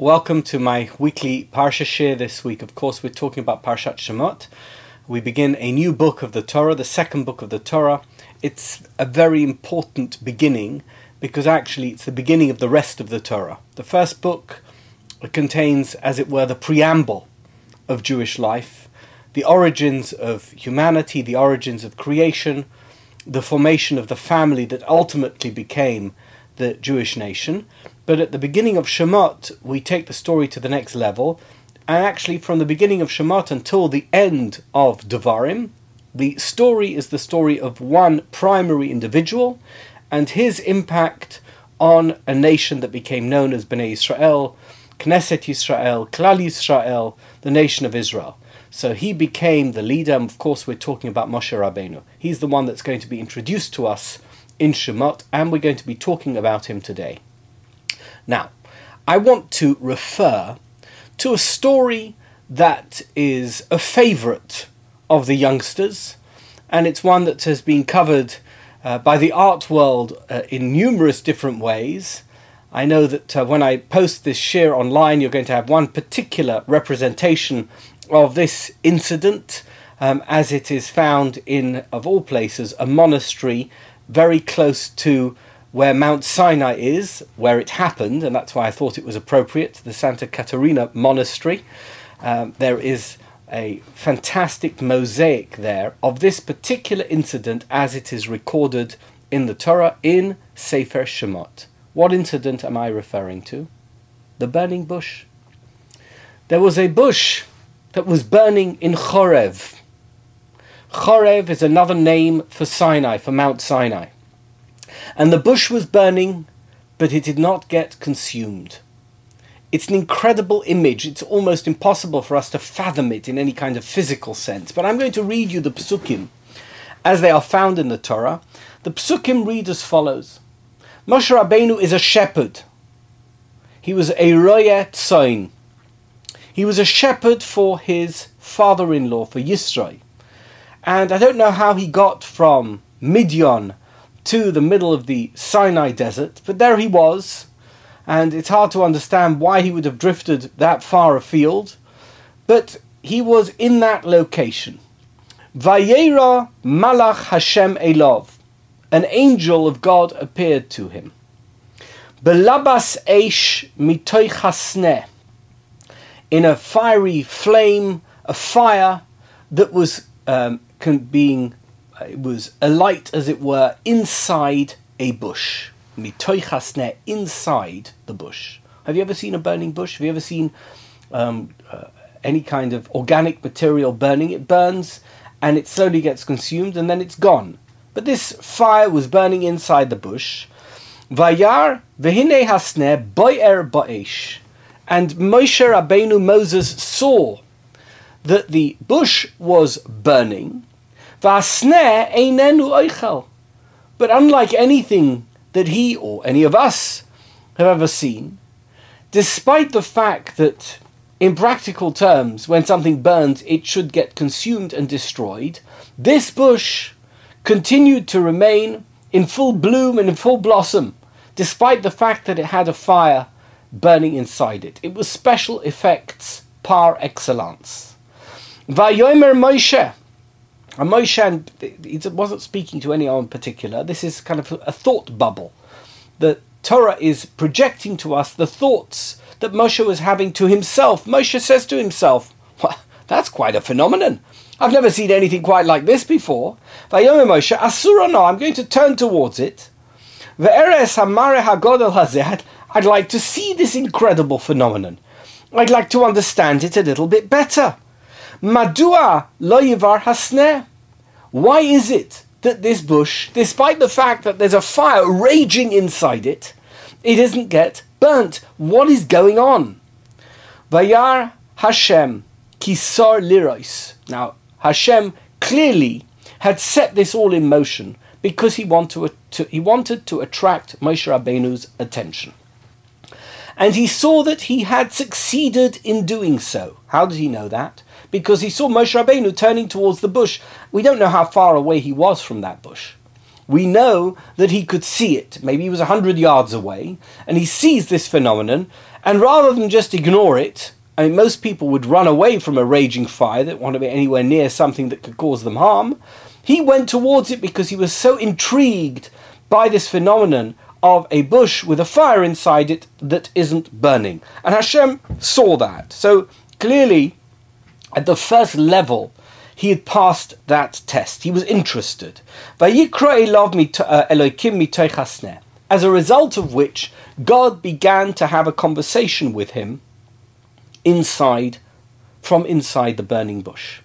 Welcome to my weekly Parsha share this week. Of course, we're talking about Parshat Shemot. We begin a new book of the Torah, the second book of the Torah. It's a very important beginning because actually it's the beginning of the rest of the Torah. The first book contains, as it were, the preamble of Jewish life, the origins of humanity, the origins of creation, the formation of the family that ultimately became the Jewish nation. But at the beginning of Shemot, we take the story to the next level. And actually, from the beginning of Shemot until the end of Devarim, the story is the story of one primary individual and his impact on a nation that became known as Bnei Israel, Knesset Israel, Klal Israel, the nation of Israel. So he became the leader, and of course, we're talking about Moshe Rabbeinu. He's the one that's going to be introduced to us in Shemot, and we're going to be talking about him today. Now, I want to refer to a story that is a favourite of the youngsters, and it's one that has been covered uh, by the art world uh, in numerous different ways. I know that uh, when I post this share online, you're going to have one particular representation of this incident, um, as it is found in, of all places, a monastery very close to where Mount Sinai is, where it happened, and that's why I thought it was appropriate, the Santa Caterina Monastery. Um, there is a fantastic mosaic there of this particular incident as it is recorded in the Torah in Sefer Shemot. What incident am I referring to? The burning bush. There was a bush that was burning in Chorev. Chorev is another name for Sinai, for Mount Sinai. And the bush was burning, but it did not get consumed. It's an incredible image. It's almost impossible for us to fathom it in any kind of physical sense. But I'm going to read you the psukim as they are found in the Torah. The psukim read as follows Moshe Rabbeinu is a shepherd. He was a roya tzoin. He was a shepherd for his father-in-law, for Yisro. And I don't know how he got from Midian to the middle of the Sinai desert, but there he was, and it's hard to understand why he would have drifted that far afield, but he was in that location. Vayera Malach Hashem Elov, an angel of God appeared to him. Belabas Eish Hasneh, in a fiery flame, a fire that was um, being it was a light, as it were, inside a bush. Mitoichasne, inside the bush. Have you ever seen a burning bush? Have you ever seen um, uh, any kind of organic material burning? It burns and it slowly gets consumed and then it's gone. But this fire was burning inside the bush. Vayar vehine hasne boyer ba'esh. And Moshe Rabbeinu Moses saw that the bush was burning Vasneh einenu oichel. But unlike anything that he or any of us have ever seen, despite the fact that in practical terms, when something burns, it should get consumed and destroyed, this bush continued to remain in full bloom and in full blossom, despite the fact that it had a fire burning inside it. It was special effects par excellence. Vayomer Moshe, and Moshe, he wasn't speaking to anyone in particular. This is kind of a thought bubble. The Torah is projecting to us the thoughts that Moshe was having to himself. Moshe says to himself, well, that's quite a phenomenon. I've never seen anything quite like this before. Vayomer Moshe, Asura no, I'm going to turn towards it. I'd like to see this incredible phenomenon. I'd like to understand it a little bit better. Madua lo hasneh. Why is it that this bush, despite the fact that there's a fire raging inside it, it doesn't get burnt? What is going on? Vayar Hashem kisar lirois. Now Hashem clearly had set this all in motion because he, want to, to, he wanted to attract Moshe Rabbeinu's attention. And he saw that he had succeeded in doing so. How did he know that? Because he saw Moshe Rabbeinu turning towards the bush. We don't know how far away he was from that bush. we know that he could see it. Maybe he was 100 yards away, and he sees this phenomenon, and rather than just ignore it, I mean, most people would run away from a raging fire that want to be anywhere near something that could cause them harm. He went towards it because he was so intrigued by this phenomenon of a bush with a fire inside it that isn't burning. And Hashem saw that. So clearly, at the first level, he had passed that test. He was interested. Uh, As a result of which, God began to have a conversation with him inside, from inside the burning bush.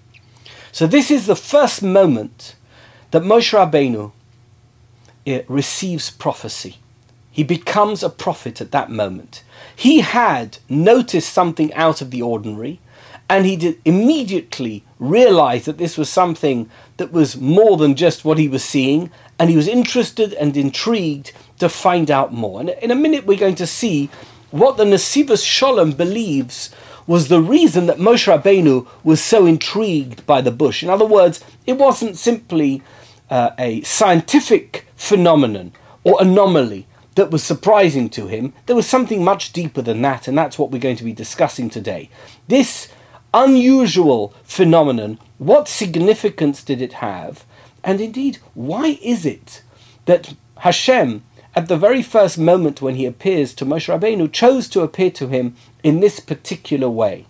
So this is the first moment that Moshe Rabbeinu eh, receives prophecy. He becomes a prophet at that moment. He had noticed something out of the ordinary, and he did immediately realize that this was something that was more than just what he was seeing, and he was interested and intrigued to find out more. And in a minute, we're going to see what the Nesivos Sholem believes was the reason that Moshe Rabbeinu was so intrigued by the bush. In other words, it wasn't simply uh, a scientific phenomenon or anomaly that was surprising to him. There was something much deeper than that, and that's what we're going to be discussing today. This unusual phenomenon, what significance did it have? And indeed, why is it that Hashem, at the very first moment when he appears to Moshe Rabbeinu, chose to appear to him in this particular way?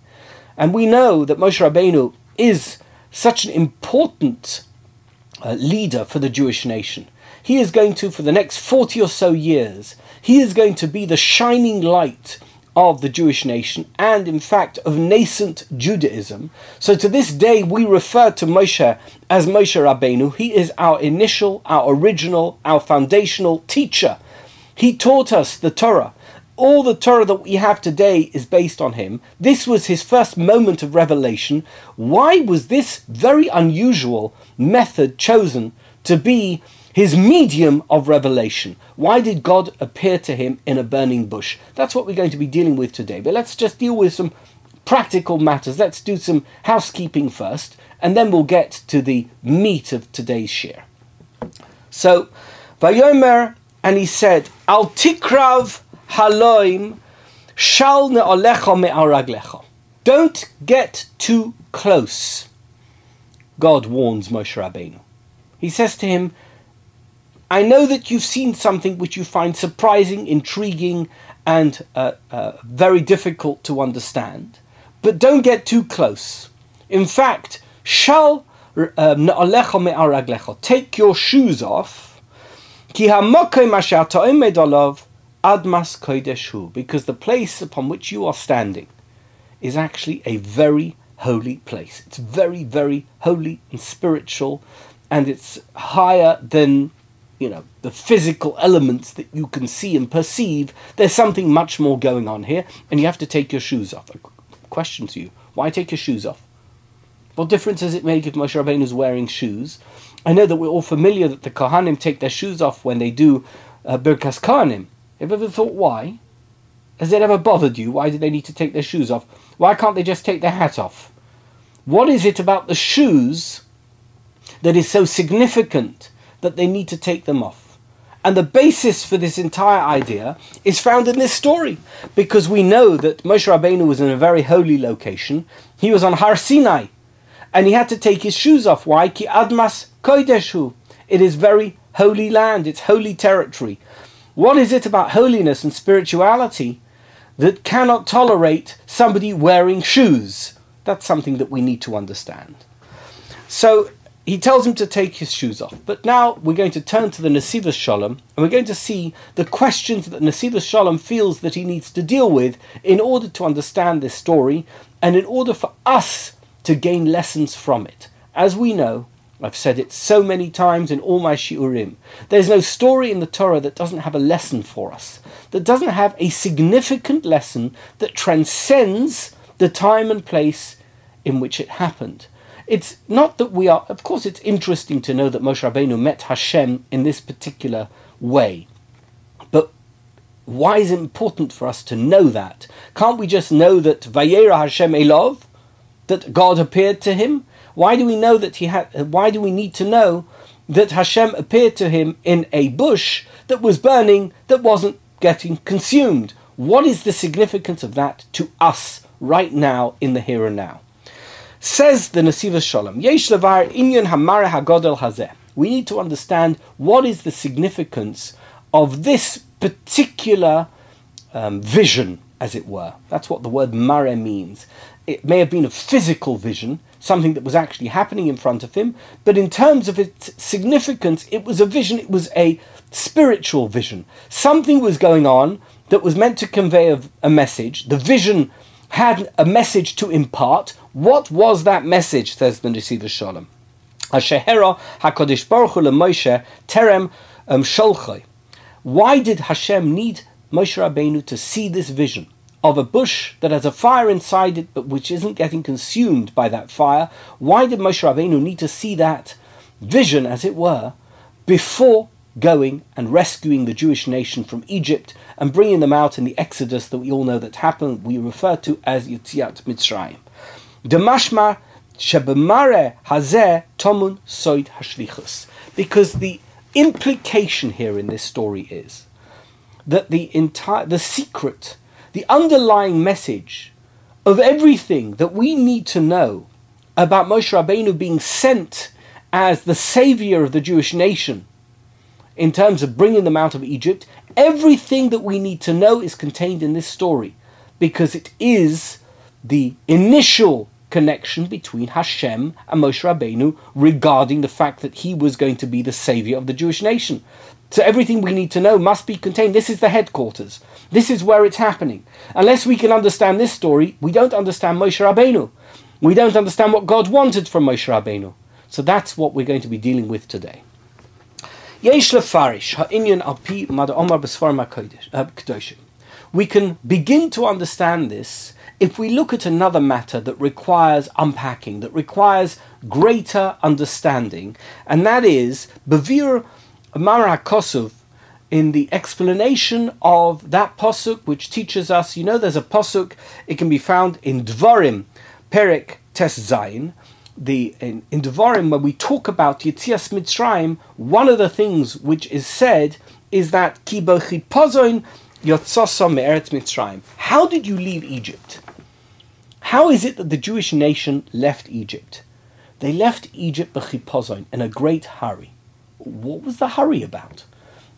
And we know that Moshe Rabbeinu is such an important uh, leader for the Jewish nation. He is going to, for the next 40 or so years, he is going to be the shining light of the Jewish nation and, in fact, of nascent Judaism. So to this day, we refer to Moshe as Moshe Rabbeinu. He is our initial, our original, our foundational teacher. He taught us the Torah. All the Torah that we have today is based on him. This was his first moment of revelation. Why was this very unusual method chosen to be his medium of revelation. Why did God appear to him in a burning bush? That's what we're going to be dealing with today. But let's just deal with some practical matters. Let's do some housekeeping first, and then we'll get to the meat of today's share. So, Vayomer, and he said, Al tikrav haloim shal ne'olecha me'araglecha. Don't get too close. God warns Moshe Rabbeinu. He says to him, I know that you've seen something which you find surprising, intriguing, and uh, uh, very difficult to understand, but don't get too close. In fact, shall um, take your shoes off, because the place upon which you are standing is actually a very holy place. It's very, very holy and spiritual, and it's higher than you know the physical elements that you can see and perceive there's something much more going on here and you have to take your shoes off. A question to you. Why take your shoes off? What difference does it make if Moshe Rabbeinu is wearing shoes? I know that we're all familiar that the Kohanim take their shoes off when they do uh, Birkas Kohanim. Have you ever thought why? Has it ever bothered you? Why do they need to take their shoes off? Why can't they just take their hat off? What is it about the shoes that is so significant that they need to take them off. And the basis for this entire idea is found in this story, because we know that Moshe Rabbeinu was in a very holy location. He was on Har Sinai, and he had to take his shoes off. Why? Ki admas koideshu. It is very holy land. It's holy territory. What is it about holiness and spirituality that cannot tolerate somebody wearing shoes? That's something that we need to understand. So he tells him to take his shoes off. But now we're going to turn to the Nesivos Shalom, and we're going to see the questions that Nesivos Shalom feels that he needs to deal with in order to understand this story, and in order for us to gain lessons from it. As we know, I've said it so many times in all my shiurim, there's no story in the Torah that doesn't have a lesson for us, that doesn't have a significant lesson that transcends the time and place in which it happened. It's not that we are, of course, it's interesting to know that Moshe Rabbeinu met Hashem in this particular way. But why is it important for us to know that? Can't we just know that Vayera Hashem Elov, that God appeared to him? Why do we know that he had? Why do we need to know that Hashem appeared to him in a bush that was burning, that wasn't getting consumed. What is the significance of that to us right now in the here and now? Says the Nesiva Shalom, Yesh levar inyan hamare hagodel hazeh. We need to understand what is the significance of this particular um, vision, as it were. That's what the word mare means. It may have been a physical vision, something that was actually happening in front of him, but in terms of its significance, it was a vision, it was a spiritual vision. Something was going on that was meant to convey a, a message. The vision had a message to impart. What was that message, says the Nesiva Shalom? Ashehera HaKadosh Baruch Hu Moshe Terem um, Sholchai. Why did Hashem need Moshe Rabbeinu to see this vision of a bush that has a fire inside it but which isn't getting consumed by that fire? Why did Moshe Rabbeinu need to see that vision, as it were, before going and rescuing the Jewish nation from Egypt and bringing them out in the Exodus that we all know that happened, we refer to as Yitziat Mitzrayim. Demashma Shebemare Hazeh Tomun Soid Hashlichus. Because the implication here in this story is that the entire the secret, the underlying message of everything that we need to know about Moshe Rabbeinu being sent as the savior of the Jewish nation in terms of bringing them out of Egypt, everything that we need to know is contained in this story because it is the initial connection between Hashem and Moshe Rabbeinu regarding the fact that he was going to be the savior of the Jewish nation. So everything we need to know must be contained. This is the headquarters. This is where it's happening. Unless we can understand this story, we don't understand Moshe Rabbeinu. We don't understand what God wanted from Moshe Rabbeinu. So that's what we're going to be dealing with today. Uh, We can begin to understand this if we look at another matter that requires unpacking, that requires greater understanding, and that is Bavir Mara Kosov in the explanation of that posuk which teaches us, you know, there's a posuk, it can be found in Dvarim, Perik Tes Zayin, the in, in Devarim, when we talk about Yitzias Mitzrayim, one of the things which is said is that Ki Pozon Yotzasa Me'eretz Mitzrayim. How did you leave Egypt? How is it that the Jewish nation left Egypt? They left Egypt b'chipozon in a great hurry. What was the hurry about?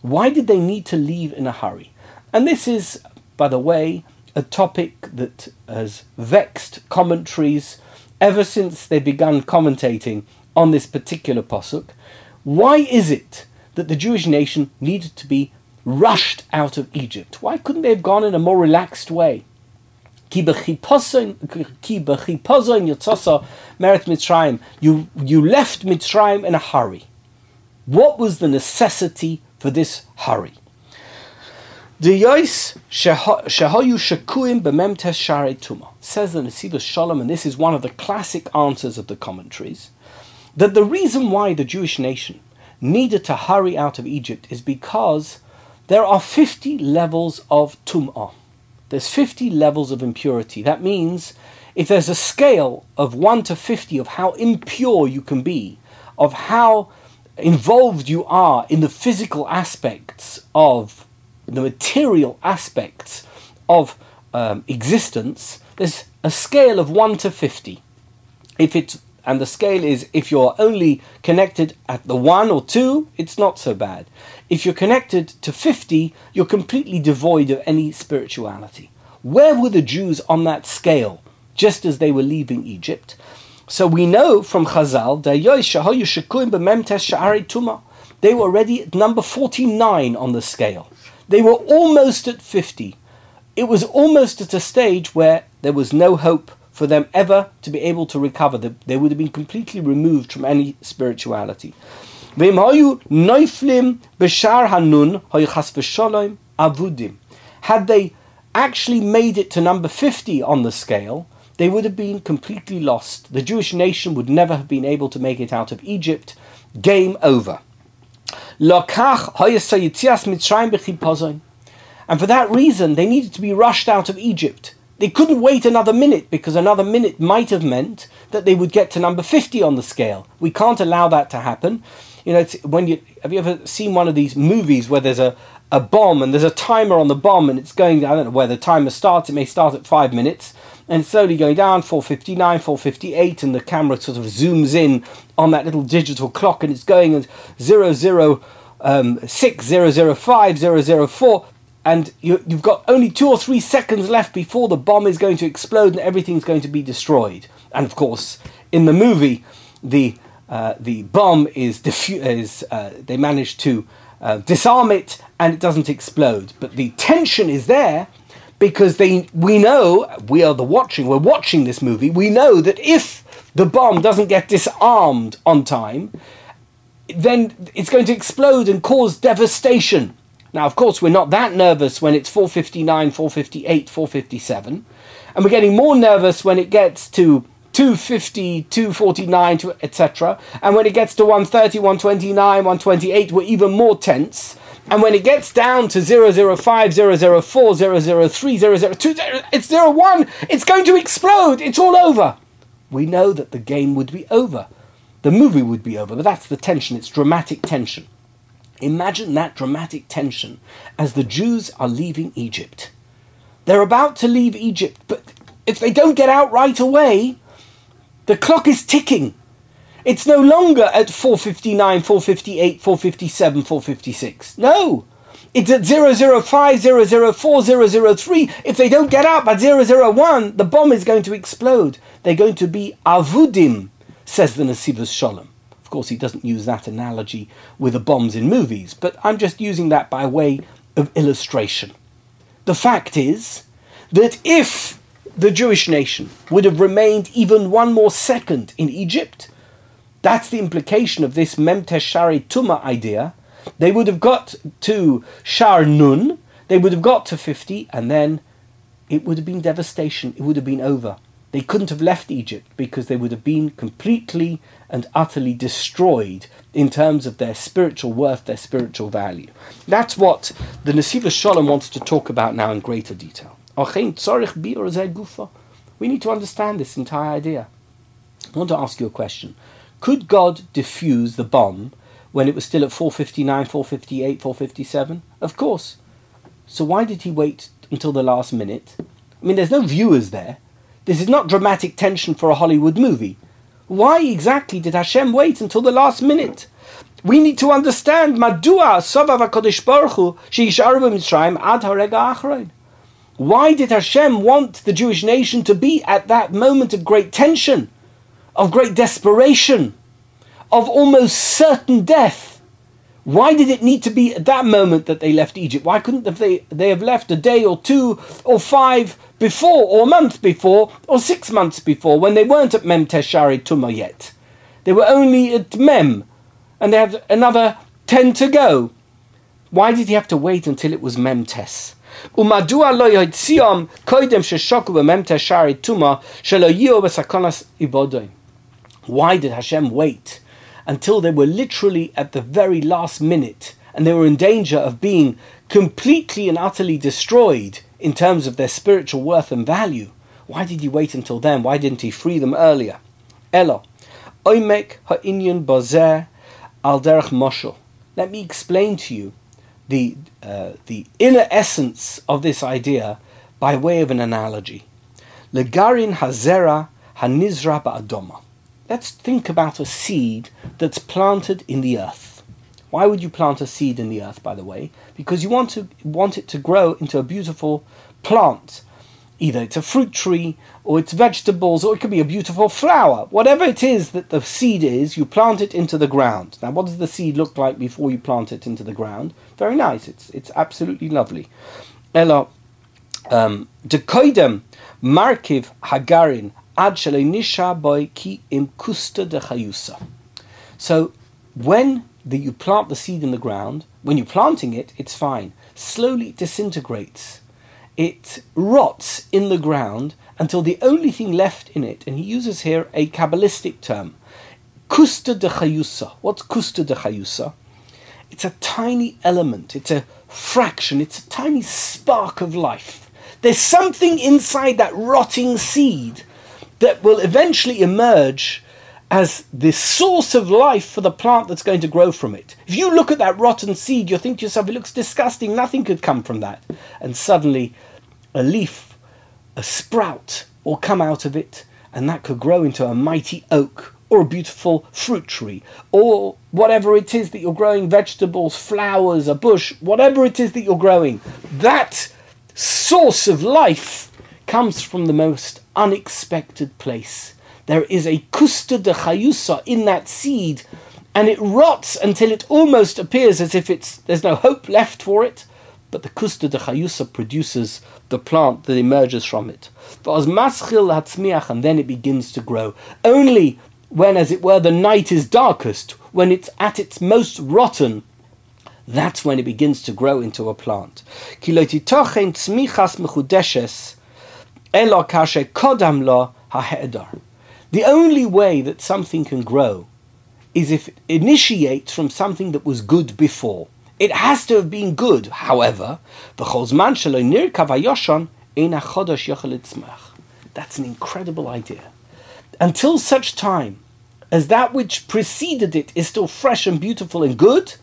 Why did they need to leave in a hurry? And this is, by the way, a topic that has vexed commentaries ever since they began commentating on this particular posuk. Why is it that the Jewish nation needed to be rushed out of Egypt? Why couldn't they have gone in a more relaxed way? You, you left Mitzrayim in a hurry. What was the necessity for this hurry? Says the Nesiva Shalom, and this is one of the classic answers of the commentaries, that the reason why the Jewish nation needed to hurry out of Egypt is because there are 50 levels of tum'ah. There's 50 levels of impurity. That means if there's a scale of 1 to 50 of how impure you can be, of how involved you are in the physical aspects of the material aspects of um, existence, there's a scale of 1 to 50. If it's and the scale is if you're only connected at the 1 or 2, it's not so bad. If you're connected to 50, you're completely devoid of any spirituality. Where were the Jews on that scale just as they were leaving Egypt? So we know from Chazal, they were already at number 49 on the scale. They were almost at 50. It was almost at a stage where there was no hope for them ever to be able to recover. They would have been completely removed from any spirituality. Had they actually made it to number 50 on the scale, they would have been completely lost. The Jewish nation would never have been able to make it out of Egypt. Game over. And for that reason, they needed to be rushed out of Egypt. They couldn't wait another minute because another minute might have meant that they would get to number 50 on the scale. We can't allow that to happen. You know, when you have you ever seen one of these movies where there's a a bomb and there's a timer on the bomb and it's going I don't know where the timer starts. It may start at five minutes and slowly going down 459 458 and the camera sort of zooms in on that little digital clock and it's going at 00 um, 6 005 004 and you, you've got only two or three seconds left before the bomb is going to explode and everything's going to be destroyed. And of course in the movie the uh, the bomb is, diffu- is uh, they manage to uh, disarm it and it doesn't explode. But the tension is there because they we know we are the watching we're watching this movie. We know that if the bomb doesn't get disarmed on time then it's going to explode and cause devastation now of course we're not that nervous when it's 459 458 457 and we're getting more nervous when it gets to 250 249 etc and when it gets to 130 129 128 we're even more tense and when it gets down to 005, 004, 003, 002, it's 01, it's going to explode. It's all over. We know that the game would be over. The movie would be over, but that's the tension. It's dramatic tension. Imagine that dramatic tension as the Jews are leaving Egypt. They're about to leave Egypt, but if they don't get out right away, the clock is ticking. It's no longer at 459, 458, 457, 456. No! It's at 005, 004, 003. If they don't get out by 001, the bomb is going to explode. They're going to be avudim, says the Nesivos Sholem. Course, he doesn't use that analogy with the bombs in movies, but I'm just using that by way of illustration. The fact is that if the Jewish nation would have remained even one more second in Egypt, that's the implication of this Memtesh Shari Tuma idea. They would have got to Shar Nun, they would have got to 50, and then it would have been devastation. It would have been over. They couldn't have left Egypt because they would have been completely and utterly destroyed in terms of their spiritual worth, their spiritual value. That's what the Nesivos Shalom wants to talk about now in greater detail. We need to understand this entire idea. I want to ask you a question. Could God defuse the bomb when it was still at 459, 458, 457? Of course. So why did he wait until the last minute? I mean, there's no viewers there. This is not dramatic tension for a Hollywood movie. Why exactly did Hashem wait until the last minute? We need to understand Madua Ad Why did Hashem want the Jewish nation to be at that moment of great tension? of great desperation, of almost certain death. Why did it need to be at that moment that they left Egypt? Why couldn't they, they have left a day or two or five before, or a month before, or six months before, when they weren't at Mem Teshari Tuma yet? They were only at Mem, and they had another ten to go. Why did he have to wait until it was Mem Tes? ומדוע לא יציאם קודם ששוקו במם תשערי תומה שלא יהיו בסכנת איבודים? Why did Hashem wait until they were literally at the very last minute and they were in danger of being completely and utterly destroyed in terms of their spiritual worth and value? Why did he wait until then? Why didn't he free them earlier? Elo, oimek ha'inyan bazer al derech moshel. Let me explain to you the, uh, the inner essence of this idea by way of an analogy. Legarin hazera hanizra ba'adoma. Let's think about a seed that's planted in the earth. Why would you plant a seed in the earth, by the way? Because you want to want it to grow into a beautiful plant. Either it's a fruit tree, or it's vegetables, or it could be a beautiful flower. Whatever it is that the seed is, you plant it into the ground. Now, what does the seed look like before you plant it into the ground? Very nice. It's it's absolutely lovely. Ella, um, dekoidem markiv hagarin ad nisha boy ki im kusta de chayusa. So when the, you plant the seed in the ground, when you're planting it, it's fine. Slowly it disintegrates. It rots in the ground until the only thing left in it, and he uses here a Kabbalistic term, kusta de chayusa. What's kusta de chayusa? It's a tiny element, it's a fraction, it's a tiny spark of life. There's something inside that rotting seed that will eventually emerge as the source of life for the plant that's going to grow from it. If you look at that rotten seed, you think to yourself, it looks disgusting, nothing could come from that. And suddenly, a leaf, a sprout will come out of it, and that could grow into a mighty oak or a beautiful fruit tree, or whatever it is that you're growing vegetables, flowers, a bush, whatever it is that you're growing. That source of life comes from the most unexpected place there is a kusta de chayusa in that seed, and it rots until it almost appears as if it's there's no hope left for it. But the kusta de chayusa produces the plant that emerges from it. And then it begins to grow. Only when, as it were, the night is darkest, when it's at its most rotten, that's when it begins to grow into a plant. The only way that something can grow is if it initiates from something that was good before. It has to have been good, however, that's an incredible idea. Until such time as that which preceded it is still fresh and beautiful and good,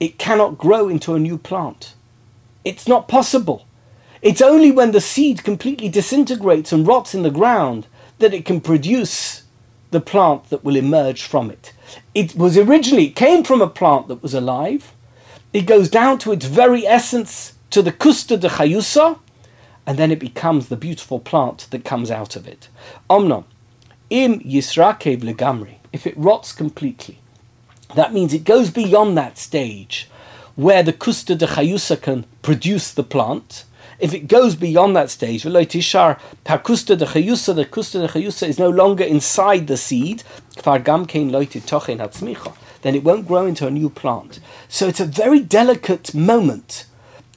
it cannot grow into a new plant. It's not possible. It's only when the seed completely disintegrates and rots in the ground that it can produce the plant that will emerge from it. It was originally, it came from a plant that was alive. It goes down to its very essence, to the kusta de chayusa, and then it becomes the beautiful plant that comes out of it. Omnom, im yisrakev legamri, if it rots completely, that means it goes beyond that stage where the kusta de chayusa can produce the plant, if it goes beyond that stage, the kusta de chayusa, is no longer inside the seed, then it won't grow into a new plant. So it's a very delicate moment.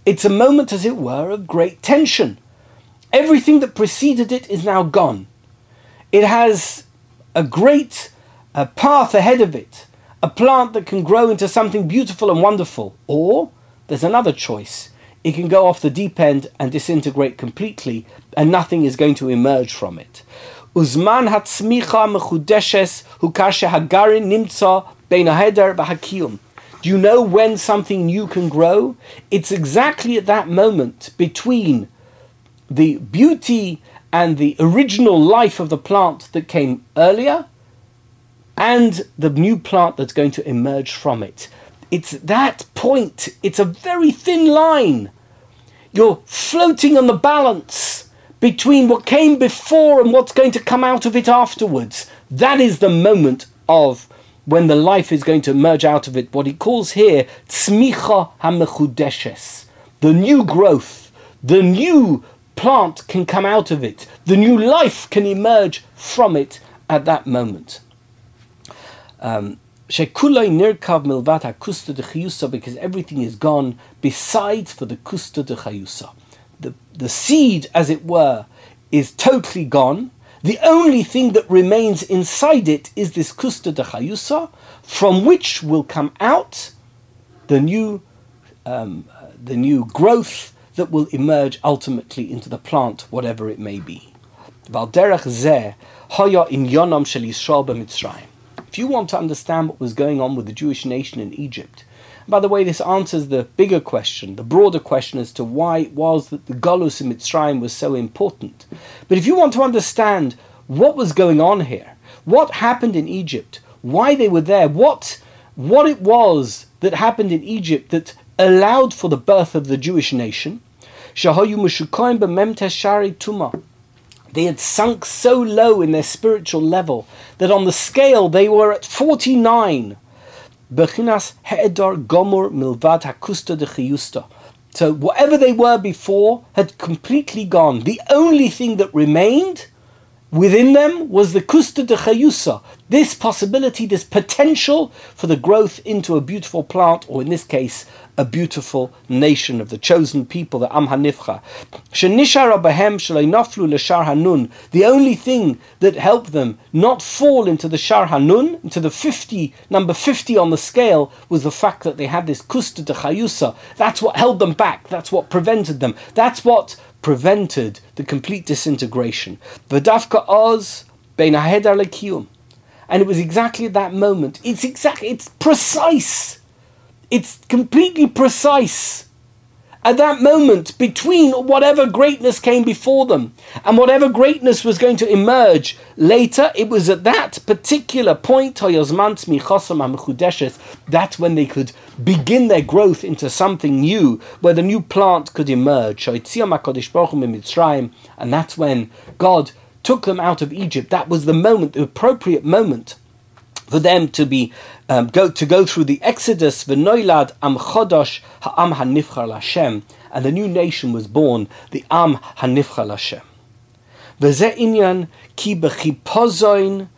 It's a moment, as it were, of great tension. Everything that preceded it is now gone. It has a great uh, path ahead of it, a plant that can grow into something beautiful and wonderful. Or there's another choice it can go off the deep end and disintegrate completely, and nothing is going to emerge from it. Uzman hatzmicha mechudeshes hukashe hagarin nimtza v'hakiyum. Do you know when something new can grow? It's exactly at that moment between the beauty and the original life of the plant that came earlier and the new plant that's going to emerge from it. It's that point. It's a very thin line. You're floating on the balance between what came before and what's going to come out of it afterwards. That is the moment of when the life is going to emerge out of it. What he calls here tzmicha hamechudeshes, the new growth, the new plant can come out of it, the new life can emerge from it at that moment. Um, Shekulai nirkav milvat kusta de chayusa because everything is gone besides for the kusta de chayusa. The, the seed, as it were, is totally gone. The only thing that remains inside it is this kusta de chayusa, from which will come out the new, um, the new growth that will emerge ultimately into the plant, whatever it may be. Valderach zeh hoya in yonam shel Yisrael b'Mitzrayim. If you want to understand what was going on with the Jewish nation in Egypt, by the way, this answers the bigger question, the broader question as to why it was that the Golus in Mitzrayim was so important. But if you want to understand what was going on here, what happened in Egypt, why they were there, what, what it was that happened in Egypt that allowed for the birth of the Jewish nation, Shahoyu Mushukoim Shari Tumah they had sunk so low in their spiritual level that on the scale they were at 49. Bechinas he'edar gomor milvad hakusta de. So whatever they were before had completely gone. The only thing that remained within them was the kusta de chayusa, this possibility, this potential for the growth into a beautiful plant, or in this case, a beautiful nation of the chosen people, the Am Hanifcha. The only thing that helped them not fall into the Shar Hanun, into the 50, number 50 on the scale, was the fact that they had this kusta de chayusa. That's what held them back. That's what prevented them. That's what prevented the complete disintegration. V'dafka oz bein lekiyum. And it was exactly at that moment. It's exactly, it's precise. It's completely precise at that moment between whatever greatness came before them and whatever greatness was going to emerge later, it was at that particular point, that's when they could begin their growth into something new, where the new plant could emerge. And that's when God took them out of Egypt. That was the moment, the appropriate moment for them to be um, go to go through the Exodus, v'noilad am chodosh ha'am hanifchar Lashem, and the new nation was born, the am hanifchar Lashem. V'ze inyan ki bechipozoin,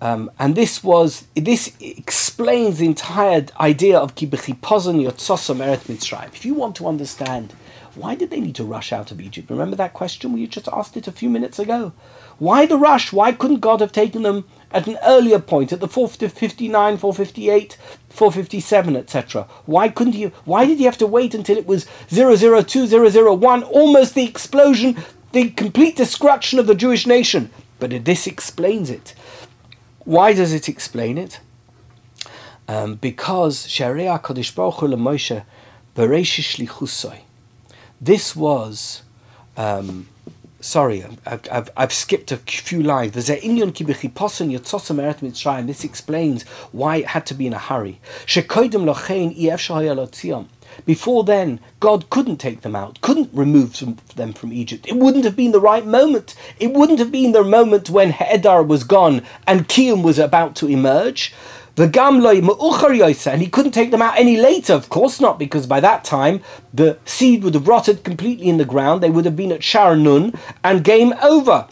um, and this was this explains the entire idea of ki bechipozon yotzosom eret mitzrayim. If you want to understand why did they need to rush out of Egypt, remember that question we just asked it a few minutes ago. Why the rush? Why couldn't God have taken them at an earlier point, at the 459, 458, 457, etc. Why couldn't you? Why did he have to wait until it was 002, 001, almost the explosion, the complete destruction of the Jewish nation? But this explains it. Why does it explain it? Um, because Sharia Kodesh Baruch Hu Moshe Bereishish This was um, sorry, I've, I've, I've, skipped a few lines. This explains why it had to be in a hurry. Before then, God couldn't take them out, couldn't remove them from Egypt. It wouldn't have been the right moment. It wouldn't have been the moment when Hedar was gone and Kiyum was about to emerge. The gamloi ma'uchar and he couldn't take them out any later. Of course not, because by that time the seed would have rotted completely in the ground. They would have been at Sharanun and game over.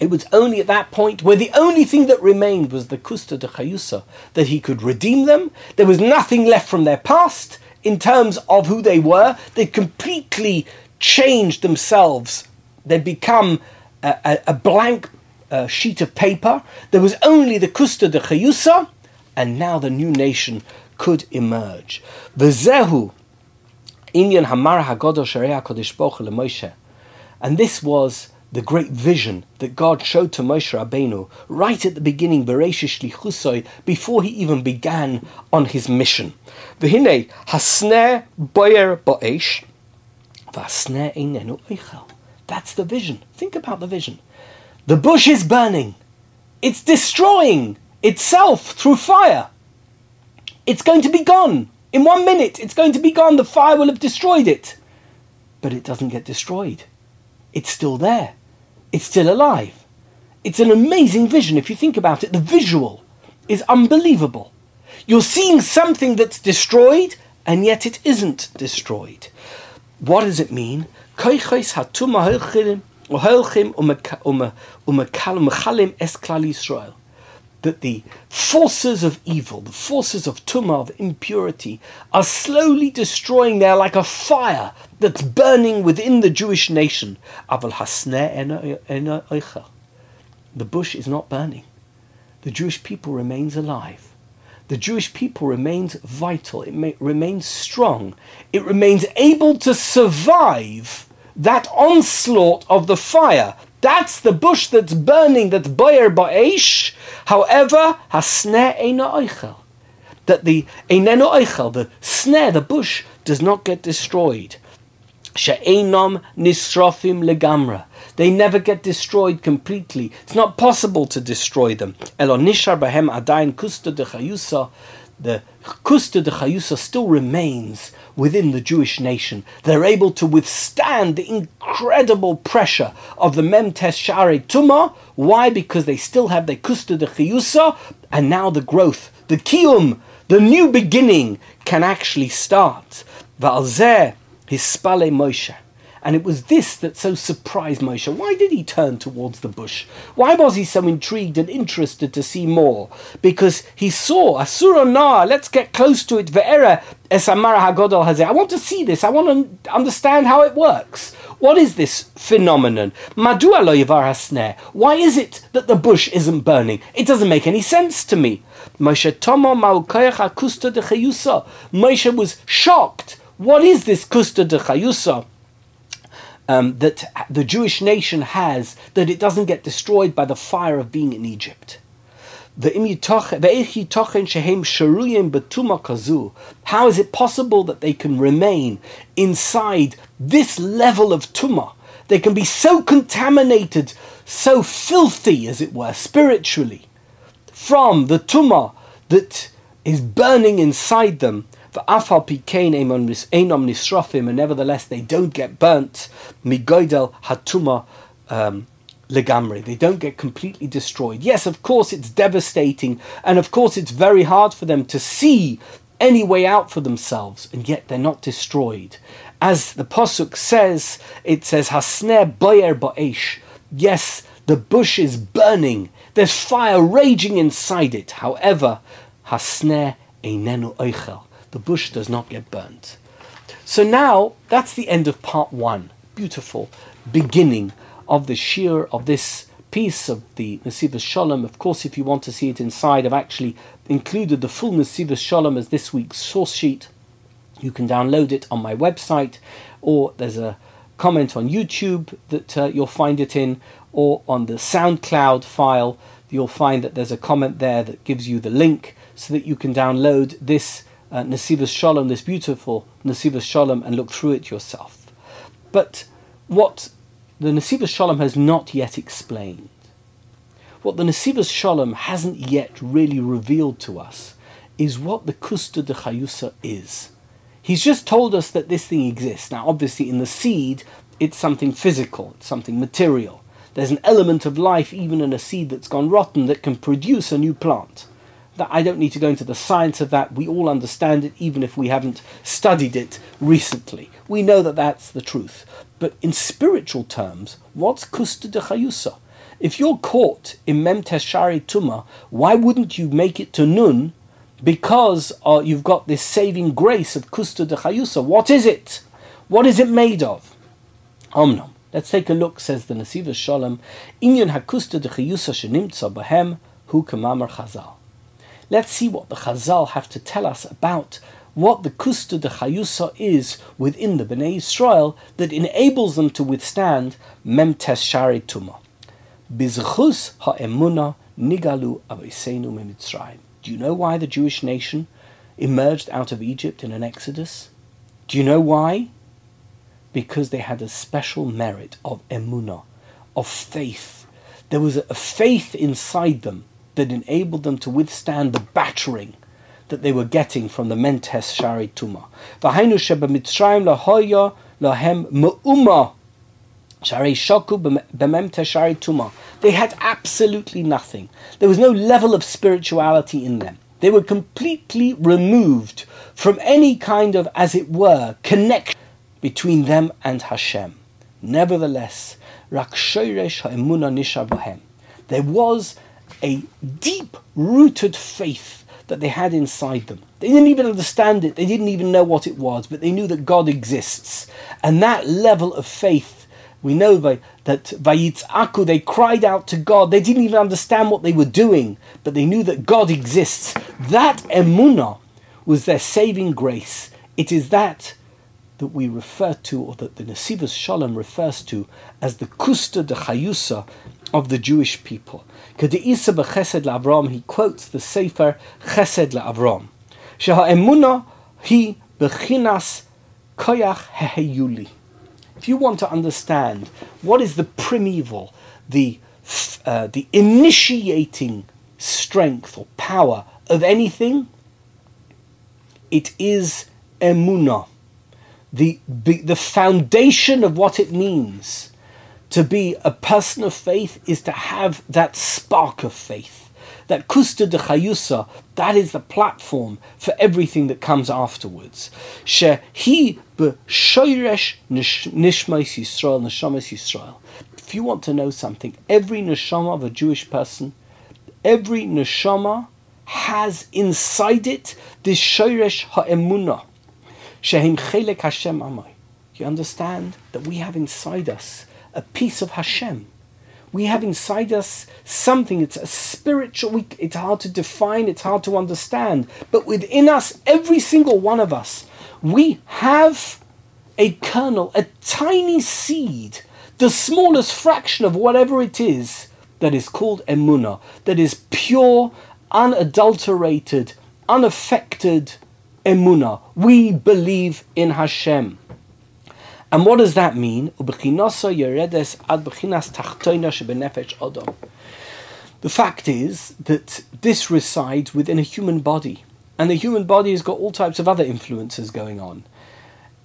It was only at that point where the only thing that remained was the kusta de chayusa, that he could redeem them. There was nothing left from their past in terms of who they were. They completely changed themselves. They'd become a, a blank uh, sheet of paper. There was only the Kusta de Chayusa, and now the new nation could emerge. V'zehu inyan hamar hagodol sharia kodesh Moshe, and this was the great vision that God showed to Moshe Rabbeinu right at the beginning, Bereshish Lichusoi, before he even began on his mission. V'hine hasne boyer bo'esh, v'hasne einenu eichel. That's the vision. Think about the vision. The bush is burning. It's destroying itself through fire. It's going to be gone. In one minute, it's going to be gone. The fire will have destroyed it. But it doesn't get destroyed. It's still there. It's still alive. It's an amazing vision if you think about it. The visual is unbelievable. You're seeing something that's destroyed, and yet it isn't destroyed. What does it mean? Koichos hatuma es klal Yisrael. That the forces of evil, the forces of tumah, of impurity, are slowly destroying there like a fire that's burning within the Jewish nation. The bush is not burning. The Jewish people remains alive. The Jewish people remains vital. It may, remains strong. It remains able to survive that onslaught of the fire. That's the bush that's burning, that's boyer ba'esh. However, hasne eina. That the eineno oichel, the sneh, the bush, does not get destroyed. She'enom nisrofim legamra. They never get destroyed completely. It's not possible to destroy them. Elonishar bahem adain kusta de chayusa. The kusta de chayusa still remains within the Jewish nation. They're able to withstand the incredible pressure of the Memtes Share Tuma. Why? Because they still have their Kusta de Chiyusa, and now the growth, the Kiyum, the new beginning can actually start. Valzeh Hispale Moshe. And it was this that so surprised Moshe. Why did he turn towards the bush? Why was he so intrigued and interested to see more? Because he saw Asura Na, let's get close to it. Ve'era esamara hagodol hazeh. I want to see this. I want to understand how it works. What is this phenomenon? Madua lo hasneh. Why is it that the bush isn't burning? It doesn't make any sense to me. Moshe tomo akusta de Moshe was shocked. What is this kusta de? Um, that the Jewish nation has, that it doesn't get destroyed by the fire of being in Egypt. How is it possible that they can remain inside this level of tumah? They can be so contaminated, so filthy, as it were, spiritually, from the tumah that is burning inside them. And nevertheless, they don't get burnt. Migoidel hatuma um, legamri. They don't get completely destroyed. Yes, of course, it's devastating, and of course, it's very hard for them to see any way out for themselves, and yet they're not destroyed. As the Pasuk says, it says, Hasneh boyer ba'esh. Yes, the bush is burning. There's fire raging inside it. However, Hasneh einenu oichel. The bush does not get burnt. So now, that's the end of part one. Beautiful beginning of the shear of this piece of the Nesivos Shalom. Of course, if you want to see it inside, I've actually included the full Nesivos Shalom as this week's source sheet. You can download it on my website, or there's a comment on YouTube that uh, you'll find it in, or on the SoundCloud file, you'll find that there's a comment there that gives you the link so that you can download this uh, Nesivos Shalom, this beautiful Nesivos Shalom, and look through it yourself. But what the Nesivos Shalom has not yet explained, what the Nesivos Shalom hasn't yet really revealed to us, is what the Kusta de Chayusa is. He's just told us that this thing exists. Now, obviously, in the seed, it's something physical, it's something material. There's an element of life, even in a seed that's gone rotten, that can produce a new plant. That I don't need to go into the science of that. We all understand it, even if we haven't studied it recently. We know that that's the truth. But in spiritual terms, what's kusta de chayusa? If you're caught in mem teshari tuma, why wouldn't you make it to nun? Because uh, you've got this saving grace of kusta de chayusa. What is it? What is it made of? Omnom. Let's take a look, says the Nesivos Shalom. Inyan hakusta de chayusa shenimtza bahem hu kamamar chazal. Let's see what the chazal have to tell us about what the kusta de chayusa is within the Bnei Israel that enables them to withstand memtes shari tuma. Bizchus ha'emuna nigalu aviseinu memitzrayim. Do you know why the Jewish nation emerged out of Egypt in an exodus? Do you know why? Because they had a special merit of emuna, of faith. There was a faith inside them that enabled them to withstand the battering that they were getting from the Memtes Shari Tuma. They had absolutely nothing. There was no level of spirituality in them. They were completely removed from any kind of, as it were, connection between them and Hashem. Nevertheless, There was a deep-rooted faith that they had inside them. They didn't even understand it, they didn't even know what it was, but they knew that God exists. And that level of faith, we know that Vayitzaku, they cried out to God. They didn't even understand what they were doing, but they knew that God exists. That emunah was their saving grace. It is that that we refer to, or that the Nesivos Shalom refers to, as the Kusta de Chayusa of the Jewish people. K'de'isa b'chesed la'avram, he quotes the Sefer Chesed la'avram. Sheha'emuna hi b'chinas koyach heheyuli. If you want to understand what is the primeval, the, uh, the initiating strength or power of anything, it is emuna, the, the foundation of what it means to be a person of faith is to have that spark of faith. That kusta de chayusa, that is the platform for everything that comes afterwards. Shehi b'shoyresh nishmais Yisrael, neshamas Yisrael. If you want to know something, every neshama of a Jewish person, every neshama has inside it this shoyresh ha'emuna. Shehim chelek Hashem amai. You understand that we have inside us a piece of Hashem. We have inside us something, it's a spiritual, we, it's hard to define, it's hard to understand, but within us, every single one of us, we have a kernel, a tiny seed, the smallest fraction of whatever it is that is called emuna, that is pure, unadulterated, unaffected emuna. We believe in Hashem. And what does that mean? The fact is that this resides within a human body, and the human body has got all types of other influences going on.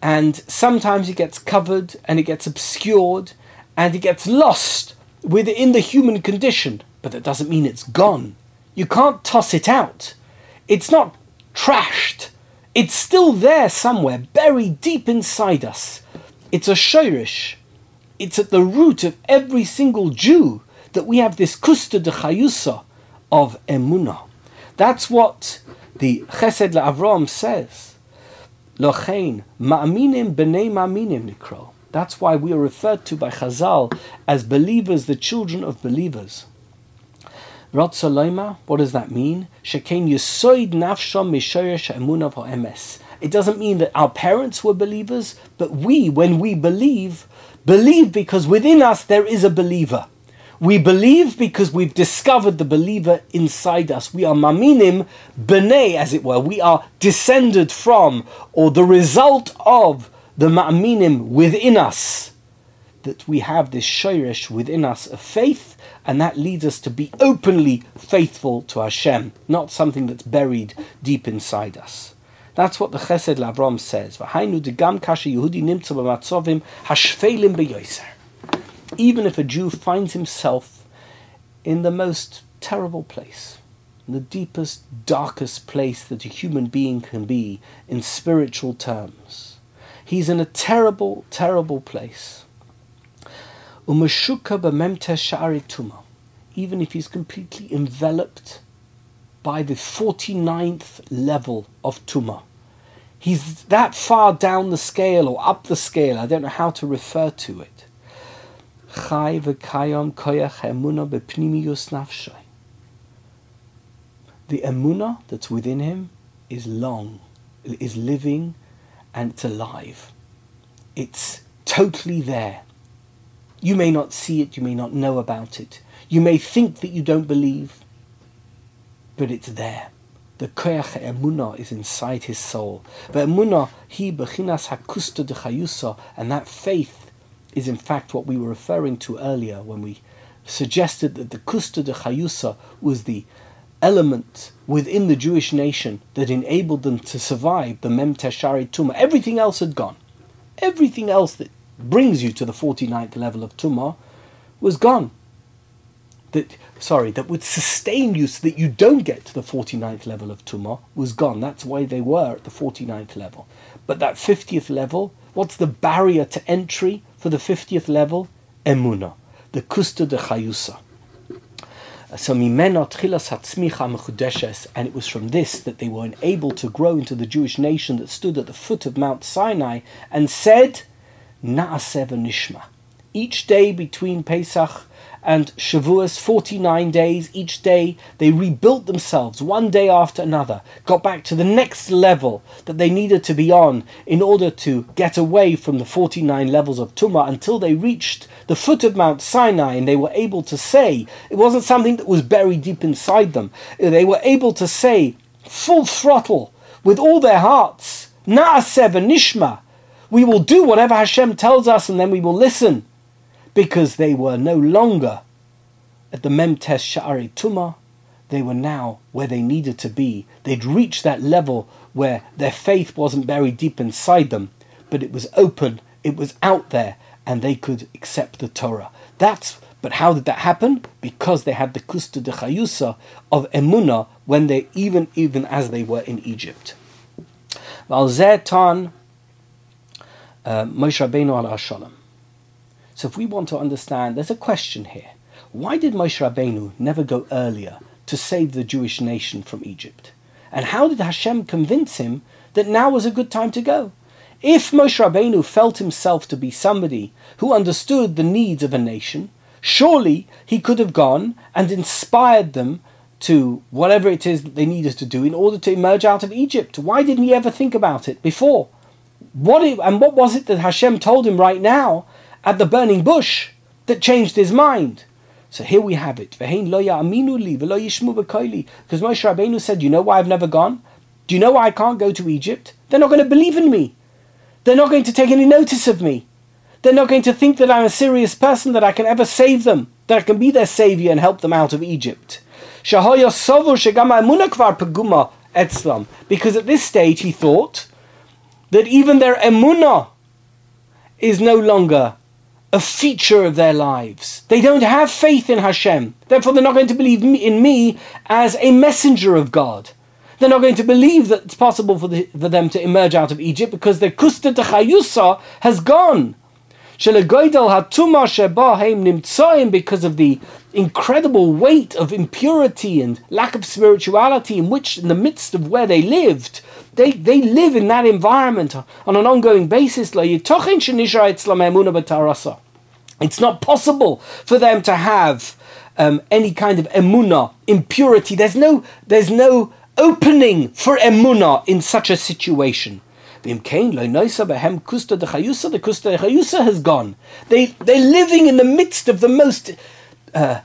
And sometimes it gets covered and it gets obscured and it gets lost within the human condition, but that doesn't mean it's gone. You can't toss it out. It's not trashed. It's still there somewhere, buried deep inside us. It's a shirish. It's at the root of every single Jew that we have this kusta de chayusa of emuna. That's what the Chesed Avram says. Lochein ma'aminim b'nei ma'aminim nikro. That's why we are referred to by Chazal as believers, the children of believers. Ratzalaima, what does that mean? Shekein yisoid nafsham mishoyesh emunav emes. It doesn't mean that our parents were believers, but we, when we believe, believe because within us there is a believer. We believe because we've discovered the believer inside us. We are maminim b'nei, as it were. We are descended from, or the result of, the ma'aminim within us. That we have this shirish within us of faith, and that leads us to be openly faithful to Hashem, not something that's buried deep inside us. That's what the Chesed Lavram says. Even if a Jew finds himself in the most terrible place, in the deepest, darkest place that a human being can be in spiritual terms, he's in a terrible, terrible place. Even if he's completely enveloped by the 49th level of Tumah. He's that far down the scale or up the scale, I don't know how to refer to it. The emuna that's within him is long, is living, and it's alive. It's totally there. You may not see it, you may not know about it. You may think that you don't believe, but it's there. The koyach emuna is inside his soul. But emuna he bechinas hakusta de chayusa, and that faith is in fact what we were referring to earlier when we suggested that the kusta de chayusa was the element within the Jewish nation that enabled them to survive the Mem Teshari Tumah. Everything else had gone. Everything else that brings you to the 49th level of Tumah was gone that sorry that would sustain you so that you don't get to the 49th level of tumah was gone. That's why they were at the 49th level. But that 50th level what's the barrier to entry for the 50th level? Emuna the kusta de chayusa. Uh, so hatzmicha mechudeshes, and it was from this that they were able to grow into the Jewish nation that stood at the foot of Mount Sinai and said, Naaseh nishma. Each day between Pesach and Shavuos, 49 days each day, they rebuilt themselves one day after another, got back to the next level that they needed to be on in order to get away from the 49 levels of Tumah until they reached the foot of Mount Sinai and they were able to say, it wasn't something that was buried deep inside them, they were able to say, full throttle, with all their hearts, Na'aseh nishma, we will do whatever Hashem tells us and then we will listen because they were no longer at the Memtes Sha'ari Tuma, they were now where they needed to be. They'd reached that level where their faith wasn't buried deep inside them, but it was open, it was out there, and they could accept the Torah. That's but how did that happen? Because they had the kusta de chayusa of emuna when they even even as they were in Egypt. Uh, Moshe Rabbeinu al Shalom. So if we want to understand, there's a question here. Why did Moshe Rabbeinu never go earlier to save the Jewish nation from Egypt? And how did Hashem convince him that now was a good time to go? If Moshe Rabbeinu felt himself to be somebody who understood the needs of a nation, surely he could have gone and inspired them to whatever it is that they needed to do in order to emerge out of Egypt. Why didn't he ever think about it before? What it, and what was it that Hashem told him right now at the burning bush that changed his mind? So here we have it. Because Moshe Rabbeinu said, you know why I've never gone? Do you know why I can't go to Egypt? They're not going to believe in me. They're not going to take any notice of me. They're not going to think that I'm a serious person, that I can ever save them, that I can be their savior and help them out of Egypt. Because at this stage he thought that even their emunah is no longer a feature of their lives. They don't have faith in Hashem. Therefore, they're not going to believe in me as a messenger of God. They're not going to believe that it's possible for, the, for them to emerge out of Egypt because their kusta de chayusa has gone. Because of the incredible weight of impurity and lack of spirituality in which, in the midst of where they lived, they, they live in that environment on an ongoing basis. It's not possible for them to have um, any kind of emuna, impurity. There's no, there's no opening for emuna in such a situation. The kusta has gone. They, they're living in the midst of the most uh,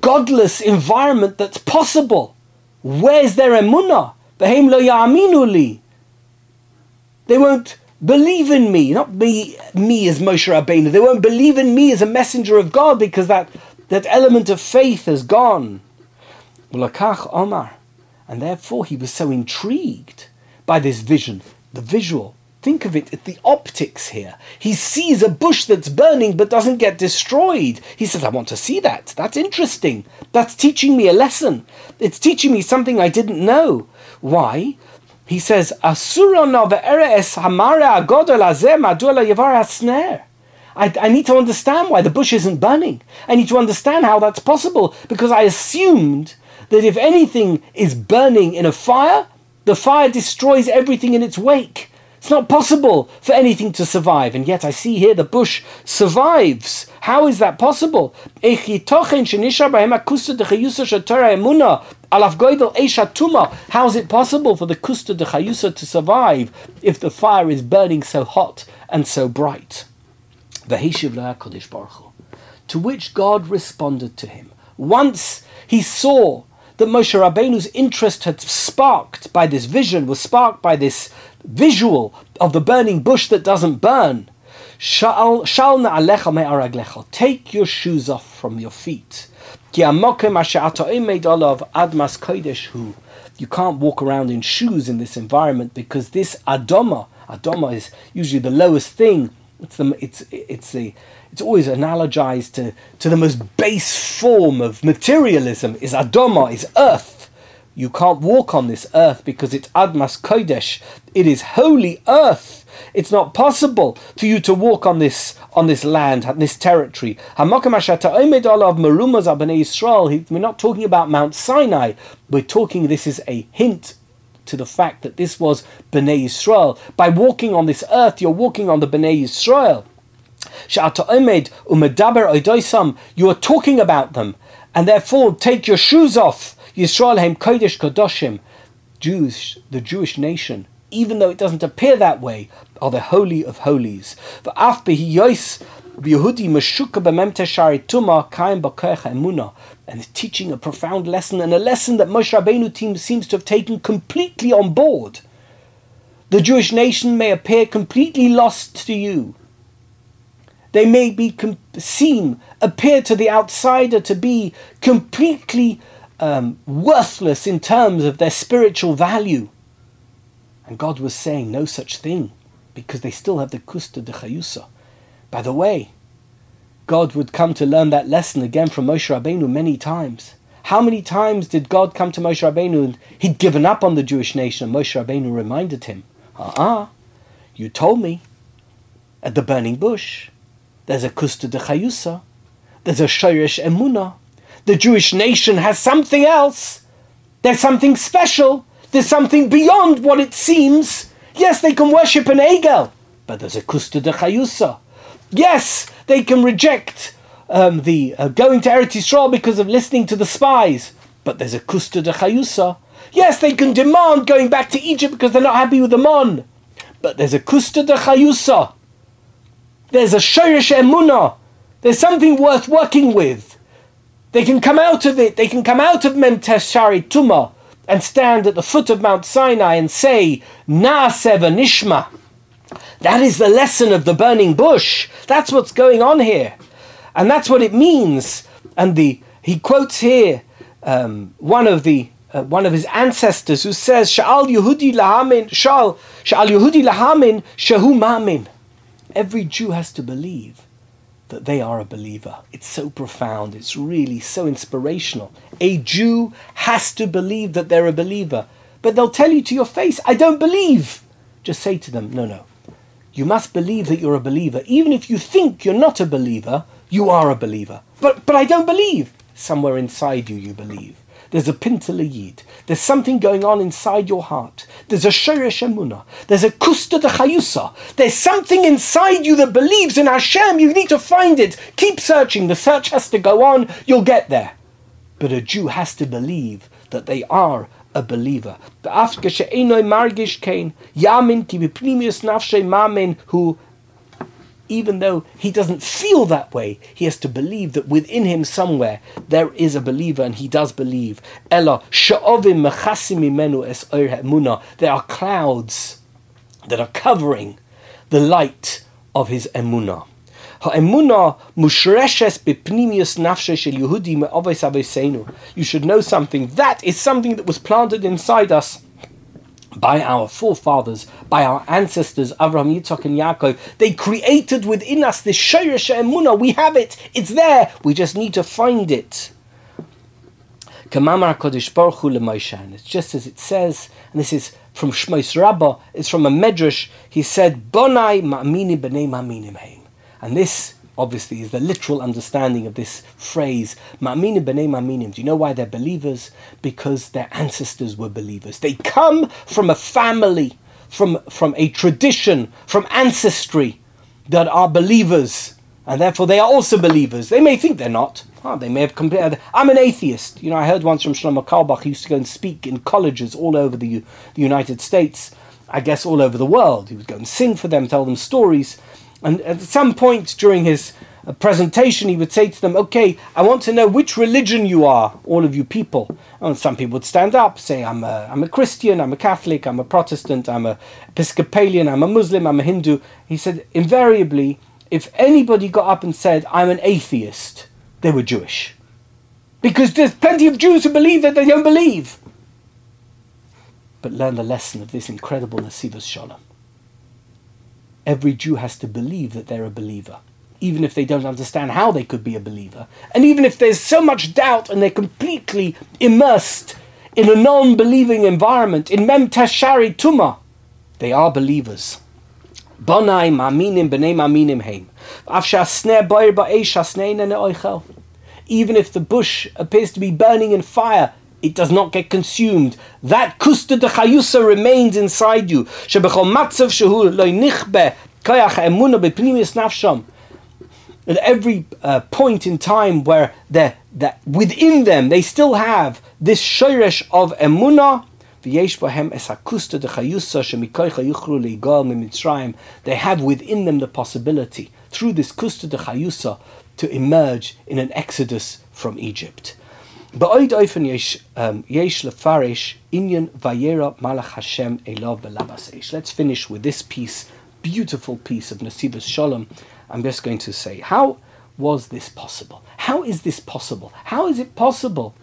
godless environment that's possible. Where's their emunah? They won't believe in me, not me, me as Moshe Rabbeinu. They won't believe in me as a messenger of God because that, that element of faith has gone. Omar. And therefore he was so intrigued by this vision, the visual. Think of it, the optics here. He sees a bush that's burning but doesn't get destroyed. He says, I want to see that. That's interesting. That's teaching me a lesson. It's teaching me something I didn't know. Why? He says, I, I need to understand why the bush isn't burning. I need to understand how that's possible because I assumed that if anything is burning in a fire, the fire destroys everything in its wake. It's not possible for anything to survive, and yet I see here the bush survives. How is that possible? How is it possible for the kusta de chayusa to survive if the fire is burning so hot and so bright? To which God responded to him. Once he saw that Moshe Rabbeinu's interest had sparked by this vision, was sparked by this visual of the burning bush that doesn't burn. Shal Take your shoes off from your feet. You can't walk around in shoes in this environment because this adoma, adoma is usually the lowest thing. It's the it's it's the it's always analogized to, to the most base form of materialism is adoma, is earth. You can't walk on this earth because it's admas kodesh. It is holy earth. It's not possible for you to walk on this on this land, this territory. We're not talking about Mount Sinai. We're talking. This is a hint to the fact that this was Bnei Yisrael. By walking on this earth, you're walking on the Bnei Yisrael. You are talking about them, and therefore take your shoes off. Yisrael Hem Kodesh Kodoshim. Jews, the Jewish nation, even though it doesn't appear that way, are the holy of holies. And teaching a profound lesson and a lesson that Moshe Rabbeinu team seems to have taken completely on board. The Jewish nation may appear completely lost to you. They may be com- seem appear to the outsider to be completely um, worthless in terms of their spiritual value. And God was saying no such thing because they still have the kusta de chayusa. By the way, God would come to learn that lesson again from Moshe Rabbeinu many times. How many times did God come to Moshe Rabbeinu and he'd given up on the Jewish nation and Moshe Rabbeinu reminded him, Ah, uh-uh, you told me at the burning bush there's a kusta de chayusa, there's a shoresh emuna. The Jewish nation has something else. There's something special. There's something beyond what it seems. Yes, they can worship an Egel, but there's a Kusta de Chayusa. Yes, they can reject um, the uh, going to Eretz Yisrael because of listening to the spies, but there's a Kusta de Chayusa. Yes, they can demand going back to Egypt because they're not happy with the But there's a kusta de chayusa. There's a shoyrish emunah. There's something worth working with. They can come out of it. They can come out of Memtes Shari Tuma and stand at the foot of Mount Sinai and say, Naaseva Nishma. That is the lesson of the burning bush. That's what's going on here. And that's what it means. And the he quotes here um, one of the uh, one of his ancestors who says, "Sha'al Yehudi lahamin, Sha'al Sha'al Yehudi lahamin, Shahu mamin." Every Jew has to believe that they are a believer. It's so profound. It's really so inspirational. A Jew has to believe that they're a believer, but they'll tell you to your face, "I don't believe." Just say to them, "No, no. You must believe that you're a believer, even if you think you're not a believer." You are a believer. But, but I don't believe. Somewhere inside you, you believe. There's a pintalayid. There's something going on inside your heart. There's a shoresh emuna. There's a kusta de chayusa. There's something inside you that believes in Hashem. You need to find it. Keep searching. The search has to go on. You'll get there. But a Jew has to believe that they are a believer. Who even though he doesn't feel that way, he has to believe that within him somewhere there is a believer and he does believe. Ella There are clouds that are covering the light of his emunah. You should know something. That is something that was planted inside us by our forefathers, by our ancestors, Avraham, Yitzhak, and Yaakov. They created within us this Shayrish Emunah. We have it. It's there. We just need to find it. It's just as it says, and this is from Shmos Rabbah, it's from a Medrash. He said, Bonai ma'amini b'nei ma'aminim heim. And this obviously is the literal understanding of this phrase, Ma'minim b'nei ma'minim. Do you know why they're believers? Because their ancestors were believers. They come from a family, from, from a tradition, from ancestry that are believers. And therefore they are also believers. They may think they're not. Oh, they may have compared. I'm an atheist. You know, I heard once from Shlomo Carlebach, he used to go and speak in colleges all over the, the United States, I guess all over the world. He would go and sing for them, tell them stories. And at some point during his uh, presentation, he would say to them, Okay, I want to know which religion you are, all of you people. And some people would stand up, say, I'm a, I'm a Christian, I'm a Catholic, I'm a Protestant, I'm a Episcopalian, I'm a Muslim, I'm a Hindu. He said, invariably, if anybody got up and said, I'm an atheist, they were Jewish. Because there's plenty of Jews who believe that they don't believe. But learn the lesson of this incredible Nesivos Shalom every Jew has to believe that they're a believer, even if they don't understand how they could be a believer. And even if there's so much doubt and they're completely immersed in a non believing environment, in Mem Tashari Tuma, they are believers. Bonai heim. Even if the bush appears to be burning in fire, it does not get consumed. That kusta de chayusa remains inside you. At every uh, point in time where that within them they still have this shoresh of emuna, they have within them the possibility through this kusta de chayusa to emerge in an exodus from Egypt. Ba'oid oifen yesh um, lefarish inyan vayera malach Hashem belabas Let's finish with this piece, beautiful piece of Nesivos Shalom. I'm just going to say, how was this possible? How is this possible? How is it possible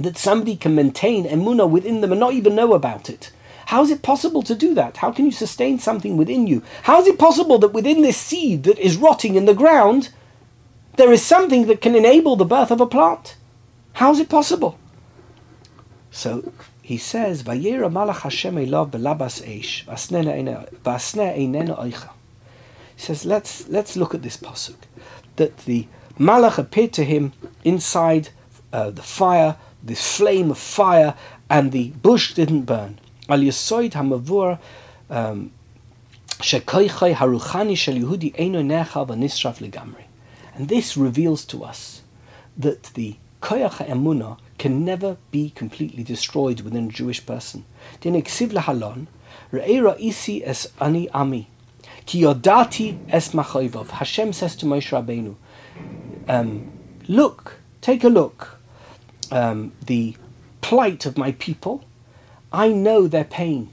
that somebody can maintain emuna within them and not even know about it? How is it possible to do that? How can you sustain something within you? How is it possible that within this seed that is rotting in the ground, there is something that can enable the birth of a plant? How is it possible? So he says, Vayera malach Hashem elav belabas eish, vasne einena oicha. He says, let's, let's look at this pasuk. That the malach appeared to him inside uh, the fire, this flame of fire, and the bush didn't burn. Al yasoid hamavur um, shekoichai haruchani shel Yehudi eino necha v'nisraf legamri. And this reveals to us that the koyach emuna can never be completely destroyed within a Jewish person. Din eksiv lahalon, Re'era isi es ani ami. Ki es machoivov. Hashem says to Moshe Rabbeinu, um, look, take a look, um, the plight of my people. I know their pain.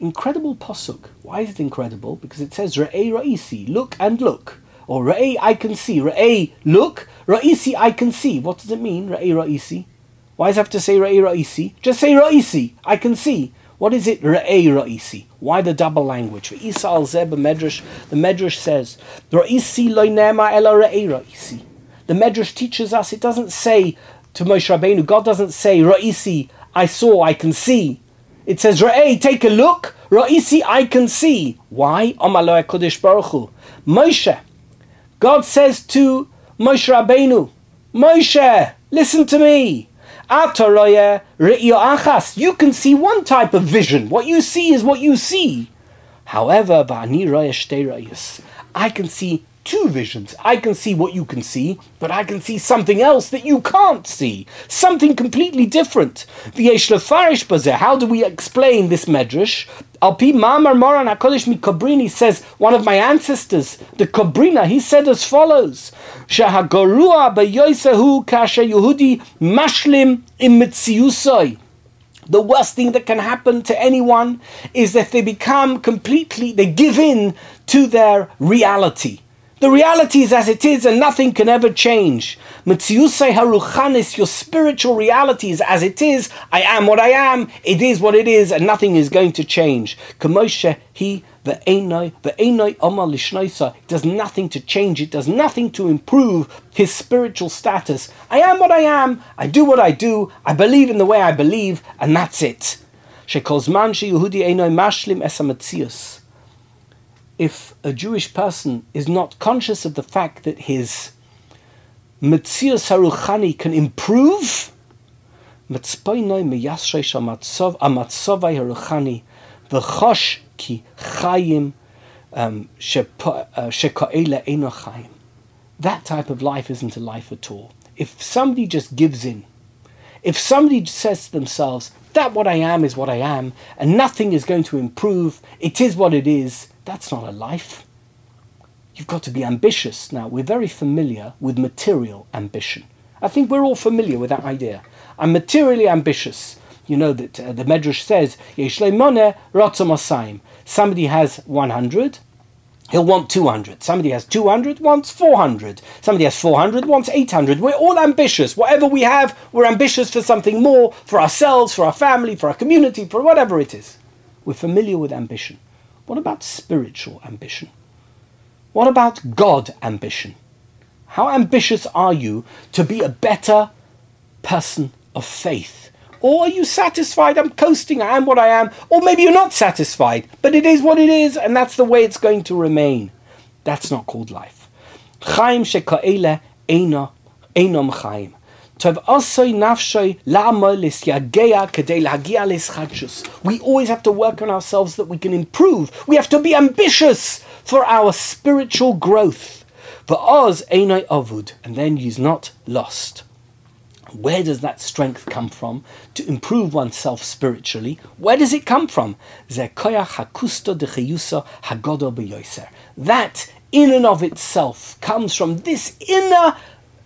Incredible posuk. Why is it incredible? Because it says Re'ei Ra'isi, look and look. Or Re'ei, I can see. Re'ei, look. Ra'isi, I can see. What does it mean, Re'ei Ra'isi? Why does it have to say Re'ei Ra'isi? Just say Ra'isi, I can see. What is it, Re'ei Ra'isi? Why the double language? Zeb Medrash, the Medrash says, Ra'isi loinema ela Re'ei Ra'isi. The Medrash teaches us, it doesn't say to Moshe Rabbeinu, God doesn't say, Ra'isi, I saw, I can see. It says, Ra'ei, take a look. Ra'isi, I can see. Why? Amaloi Kodesh Baruch Hu. Moshe. God says to Moshe Rabbeinu, Moshe, listen to me. You can see one type of vision. What you see is what you see. However, I can see two visions. I can see what you can see, but I can see something else that you can't see. Something completely different. How do we explain this medrash? Alpi Mamar Moran HaKodesh Mikobrini says, one of my ancestors, the Kobrina, he said as follows, Shahagorua beyoisehu kasha Yehudi mashlim im the worst thing that can happen to anyone is that they become completely, they give in to their reality. The reality is as it is and nothing can ever change. Mitziusei haruchanis, your spiritual reality is as it is. I am what I am. It is what it is and nothing is going to change. Kamoshe, he, the Einoi Omar Lishnoisa, does nothing to change. It does nothing to improve his spiritual status. I am what I am. I do what I do. I believe in the way I believe and that's it. Shekolzman Yehudi enoi Mashlim Esamatzius if a Jewish person is not conscious of the fact that his Mitzir Saruchani can improve, um, chayim. That type of life isn't a life at all. If somebody just gives in, if somebody says to themselves, that what I am is what I am, and nothing is going to improve, it is what it is, that's not a life. You've got to be ambitious. Now, we're very familiar with material ambition. I think we're all familiar with that idea. I'm materially ambitious. You know that uh, the Medrash says, Somebody has 100, he'll want 200. Somebody has 200, wants 400. Somebody has 400, wants 800. We're all ambitious. Whatever we have, we're ambitious for something more, for ourselves, for our family, for our community, for whatever it is. We're familiar with ambition. What about spiritual ambition? What about God ambition? How ambitious are you to be a better person of faith? Or are you satisfied? I'm coasting, I am what I am. Or maybe you're not satisfied, but it is what it is, and that's the way it's going to remain. That's not called life. Chaim sheka'ele enom chaim. We always have to work on ourselves that we can improve. We have to be ambitious for our spiritual growth. Va'oz einai avud, and then he's not lost. Where does that strength come from to improve oneself spiritually? Where does it come from? That, in and of itself, comes from this inner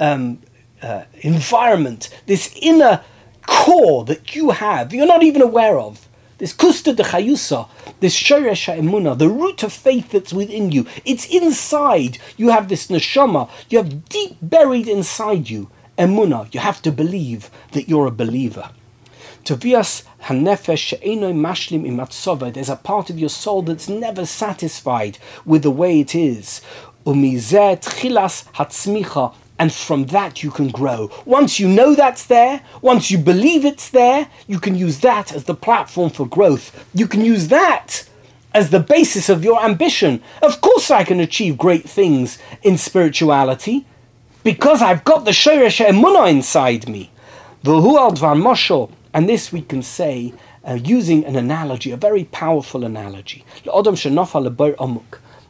um, uh, environment, this inner core that you have, you're not even aware of. This kusta de chayusa, this shoresh emuna, the root of faith that's within you. It's inside. You have this neshama. You have deep buried inside you emuna. You have to believe that you're a believer. Tovias hanefesh she'enoi mashlim imatzova. There's a part of your soul that's never satisfied with the way it is. Umizet chilas hatzmicha and from that you can grow. Once you know that's there, once you believe it's there, you can use that as the platform for growth. You can use that as the basis of your ambition. Of course, I can achieve great things in spirituality because I've got the Shoresh Emunah inside me. The Hualdvan Mosho. And this we can say uh, using an analogy, a very powerful analogy.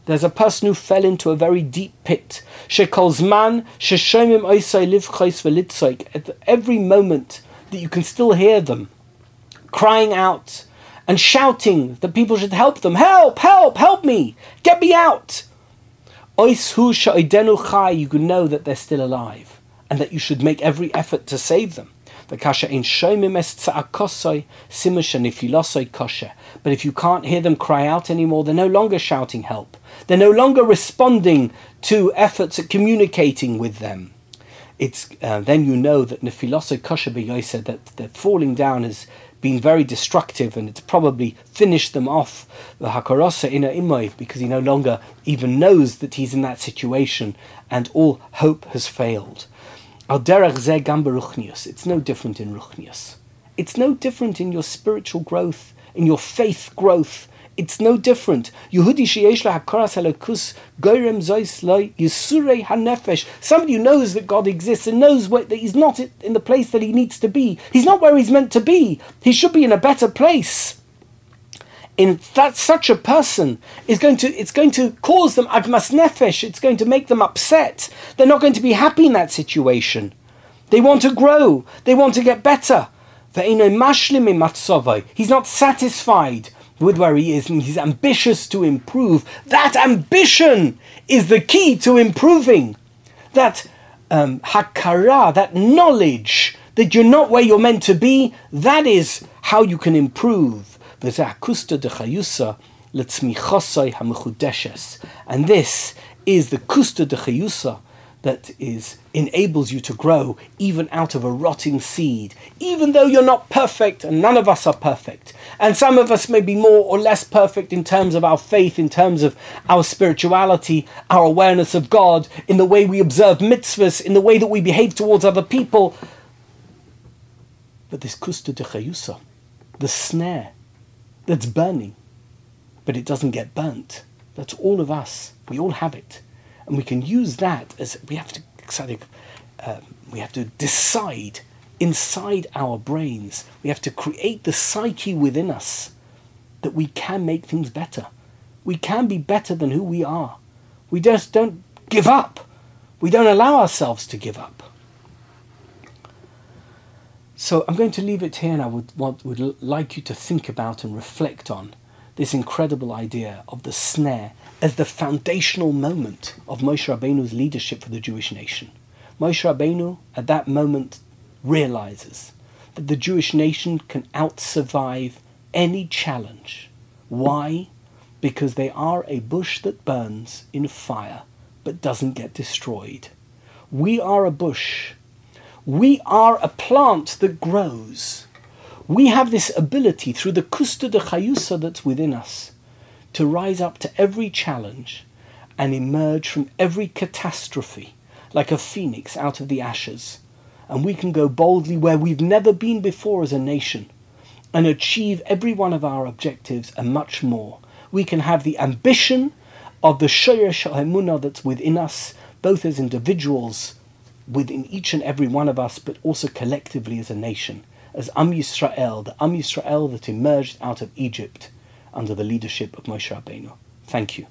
There's a person who fell into a very deep pit. Shekolzman, Sheshomim Oisai Livchais Velitzoik. At every moment that you can still hear them crying out and shouting that people should help them. Help, help, help me, get me out. You can know that they're still alive and that you should make every effort to save them. But if you can't hear them cry out anymore, they're no longer shouting help. They're no longer responding to efforts at communicating with them. It's uh, then you know that nefilosoi kosher said that the falling down has been very destructive and it's probably finished them off the hakarosa ina imoy because he no longer even knows that he's in that situation and all hope has failed. Al derech ze It's no different in ruchnius. It's no different in your spiritual growth, in your faith growth. It's no different. Yehudi sheyesh hakaras halakus goyrem zois loy yisurei hanefesh. Somebody who knows that God exists and knows that he's not in the place that he needs to be. He's not where he's meant to be. He should be in a better place in that such a person is going to it's going to cause them agmas nefesh. It's going to make them upset. They're not going to be happy in that situation. They want to grow. They want to get better. He's not satisfied with where he is and he's ambitious to improve. That ambition is the key to improving. That um, hakara that knowledge that you're not where you're meant to be that is how you can improve וזה הקוסטה דחיוסה לצמיחוסי המחודשס. And this is the kusta de chayusa that is enables you to grow even out of a rotting seed, even though you're not perfect, and none of us are perfect. And some of us may be more or less perfect in terms of our faith, in terms of our spirituality, our awareness of God, in the way we observe mitzvahs, in the way that we behave towards other people. But this kusta de chayusa, the sneh that's burning, but it doesn't get burnt. That's all of us. We all have it, and we can use that as we have to uh, we have to decide inside our brains. We have to create the psyche within us that we can make things better. We can be better than who we are. We just don't give up. We don't allow ourselves to give up. So I'm going to leave it here, and I would want, would like you to think about and reflect on this incredible idea of the sneh as the foundational moment of Moshe Rabbeinu's leadership for the Jewish nation. Moshe Rabbeinu, at that moment, realizes that the Jewish nation can outsurvive any challenge. Why? Because they are a bush that burns in fire but doesn't get destroyed. We are a bush we are a plant that grows. We have this ability through the kusta de chayusa that's within us to rise up to every challenge and emerge from every catastrophe like a phoenix out of the ashes. And we can go boldly where we've never been before as a nation and achieve every one of our objectives and much more. We can have the ambition of the Shoyer Shahemuna that's within us, both as individuals within each and every one of us, but also collectively as a nation, as Am Yisrael, the Am Yisrael that emerged out of Egypt under the leadership of Moshe Rabbeinu. Thank you.